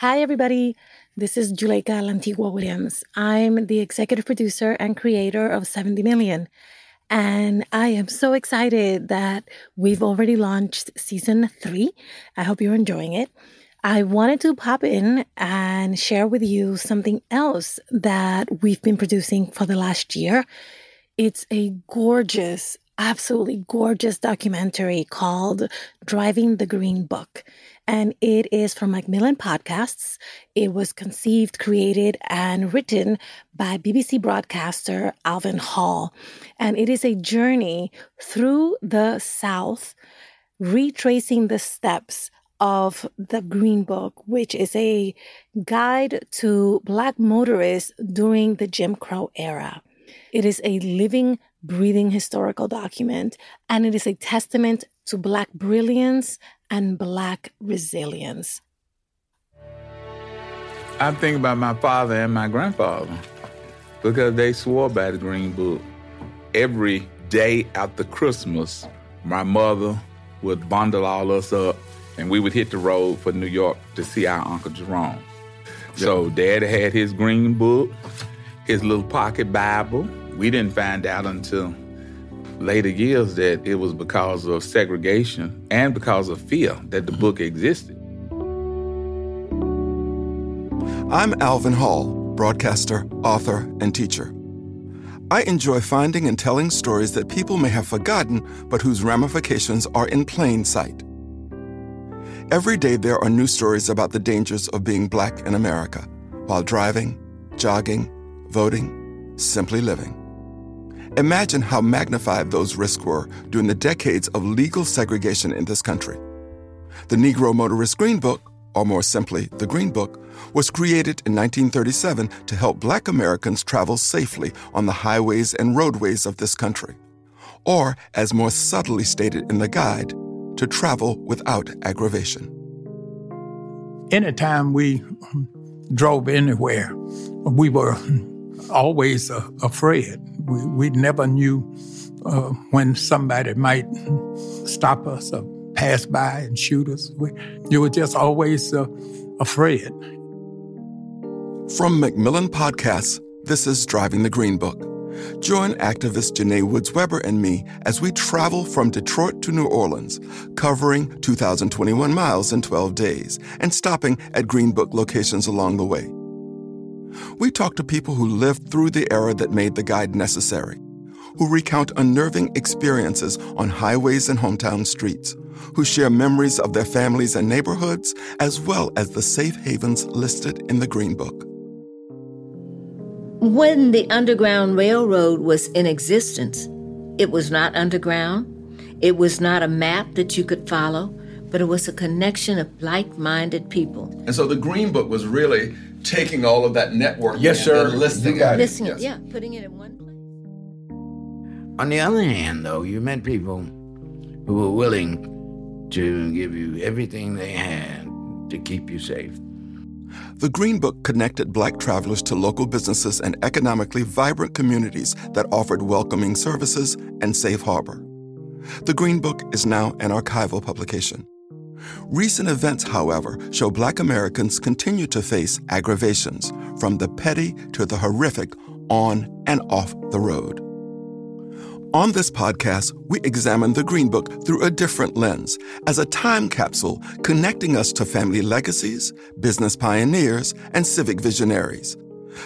Hi, everybody. This is Juleyka Lantigua Williams. I'm the executive producer and creator of 70 Million. And I am so excited that we've already launched season three. I hope you're enjoying it. I wanted to pop in and share with you something else that we've been producing for the last year. It's a gorgeous, absolutely gorgeous documentary called Driving the Green Book and it is from Macmillan Podcasts. It was conceived, created, and written by BBC broadcaster Alvin Hall. And it is a journey through the South, retracing the steps of the Green Book, which is a guide to Black motorists during the Jim Crow era. It is a living, breathing historical document, and it is a testament to Black brilliance and Black resilience. I think about my father and my grandfather because they swore by the Green Book. Every day after Christmas, my mother would bundle all us up and we would hit the road for New York to see our Uncle Jerome. So Daddy had his Green Book, his little pocket Bible. We didn't find out until later years that it was because of segregation and because of fear that the book existed. I'm Alvin Hall, broadcaster, author, and teacher. I enjoy finding and telling stories that people may have forgotten, but whose ramifications are in plain sight. Every day, there are new stories about the dangers of being black in America while driving, jogging, voting, simply living. Imagine how magnified those risks were during the decades of legal segregation in this country. The Negro Motorist Green Book, or more simply, the Green Book, was created in 1937 to help black Americans travel safely on the highways and roadways of this country. Or, as more subtly stated in the guide, to travel without aggravation. Anytime we drove anywhere, we were always uh, afraid. We, we never knew uh, when somebody might stop us or pass by and shoot us. We, you were just always uh, afraid. From Macmillan Podcasts, this is Driving the Green Book. Join activist Janée Woods Weber and me as we travel from Detroit to New Orleans, covering 2,021 miles in 12 days and stopping at Green Book locations along the way we talk to people who lived through the era that made the guide necessary, who recount unnerving experiences on highways and hometown streets, who share memories of their families and neighborhoods, as well as the safe havens listed in the Green Book. When the Underground Railroad was in existence, it was not underground. It was not a map that you could follow, but it was a connection of like minded people. And so the Green Book was really taking all of that network yes, sir. and listing it. Listing it, yeah, putting it in one place. On the other hand, though, you met people who were willing to give you everything they had to keep you safe. The Green Book connected black travelers to local businesses and economically vibrant communities that offered welcoming services and safe harbor. The Green Book is now an archival publication. Recent events, however, show black Americans continue to face aggravations, from the petty to the horrific, on and off the road. On this podcast, we examine the Green Book through a different lens, as a time capsule connecting us to family legacies, business pioneers, and civic visionaries.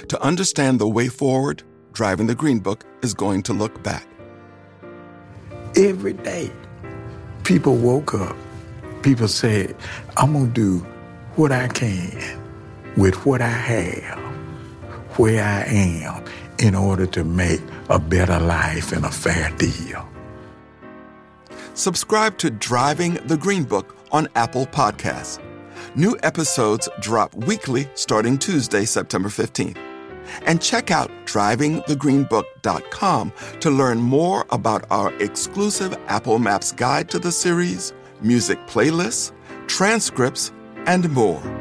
To understand the way forward, driving the Green Book is going to look back. Every day, people woke up people said, I'm going to do what I can with what I have, where I am, in order to make a better life and a fair deal. Subscribe to Driving the Green Book on Apple Podcasts. New episodes drop weekly starting Tuesday, September 15th. And check out drivingthegreenbook.com to learn more about our exclusive Apple Maps guide to the series music playlists, transcripts, and more.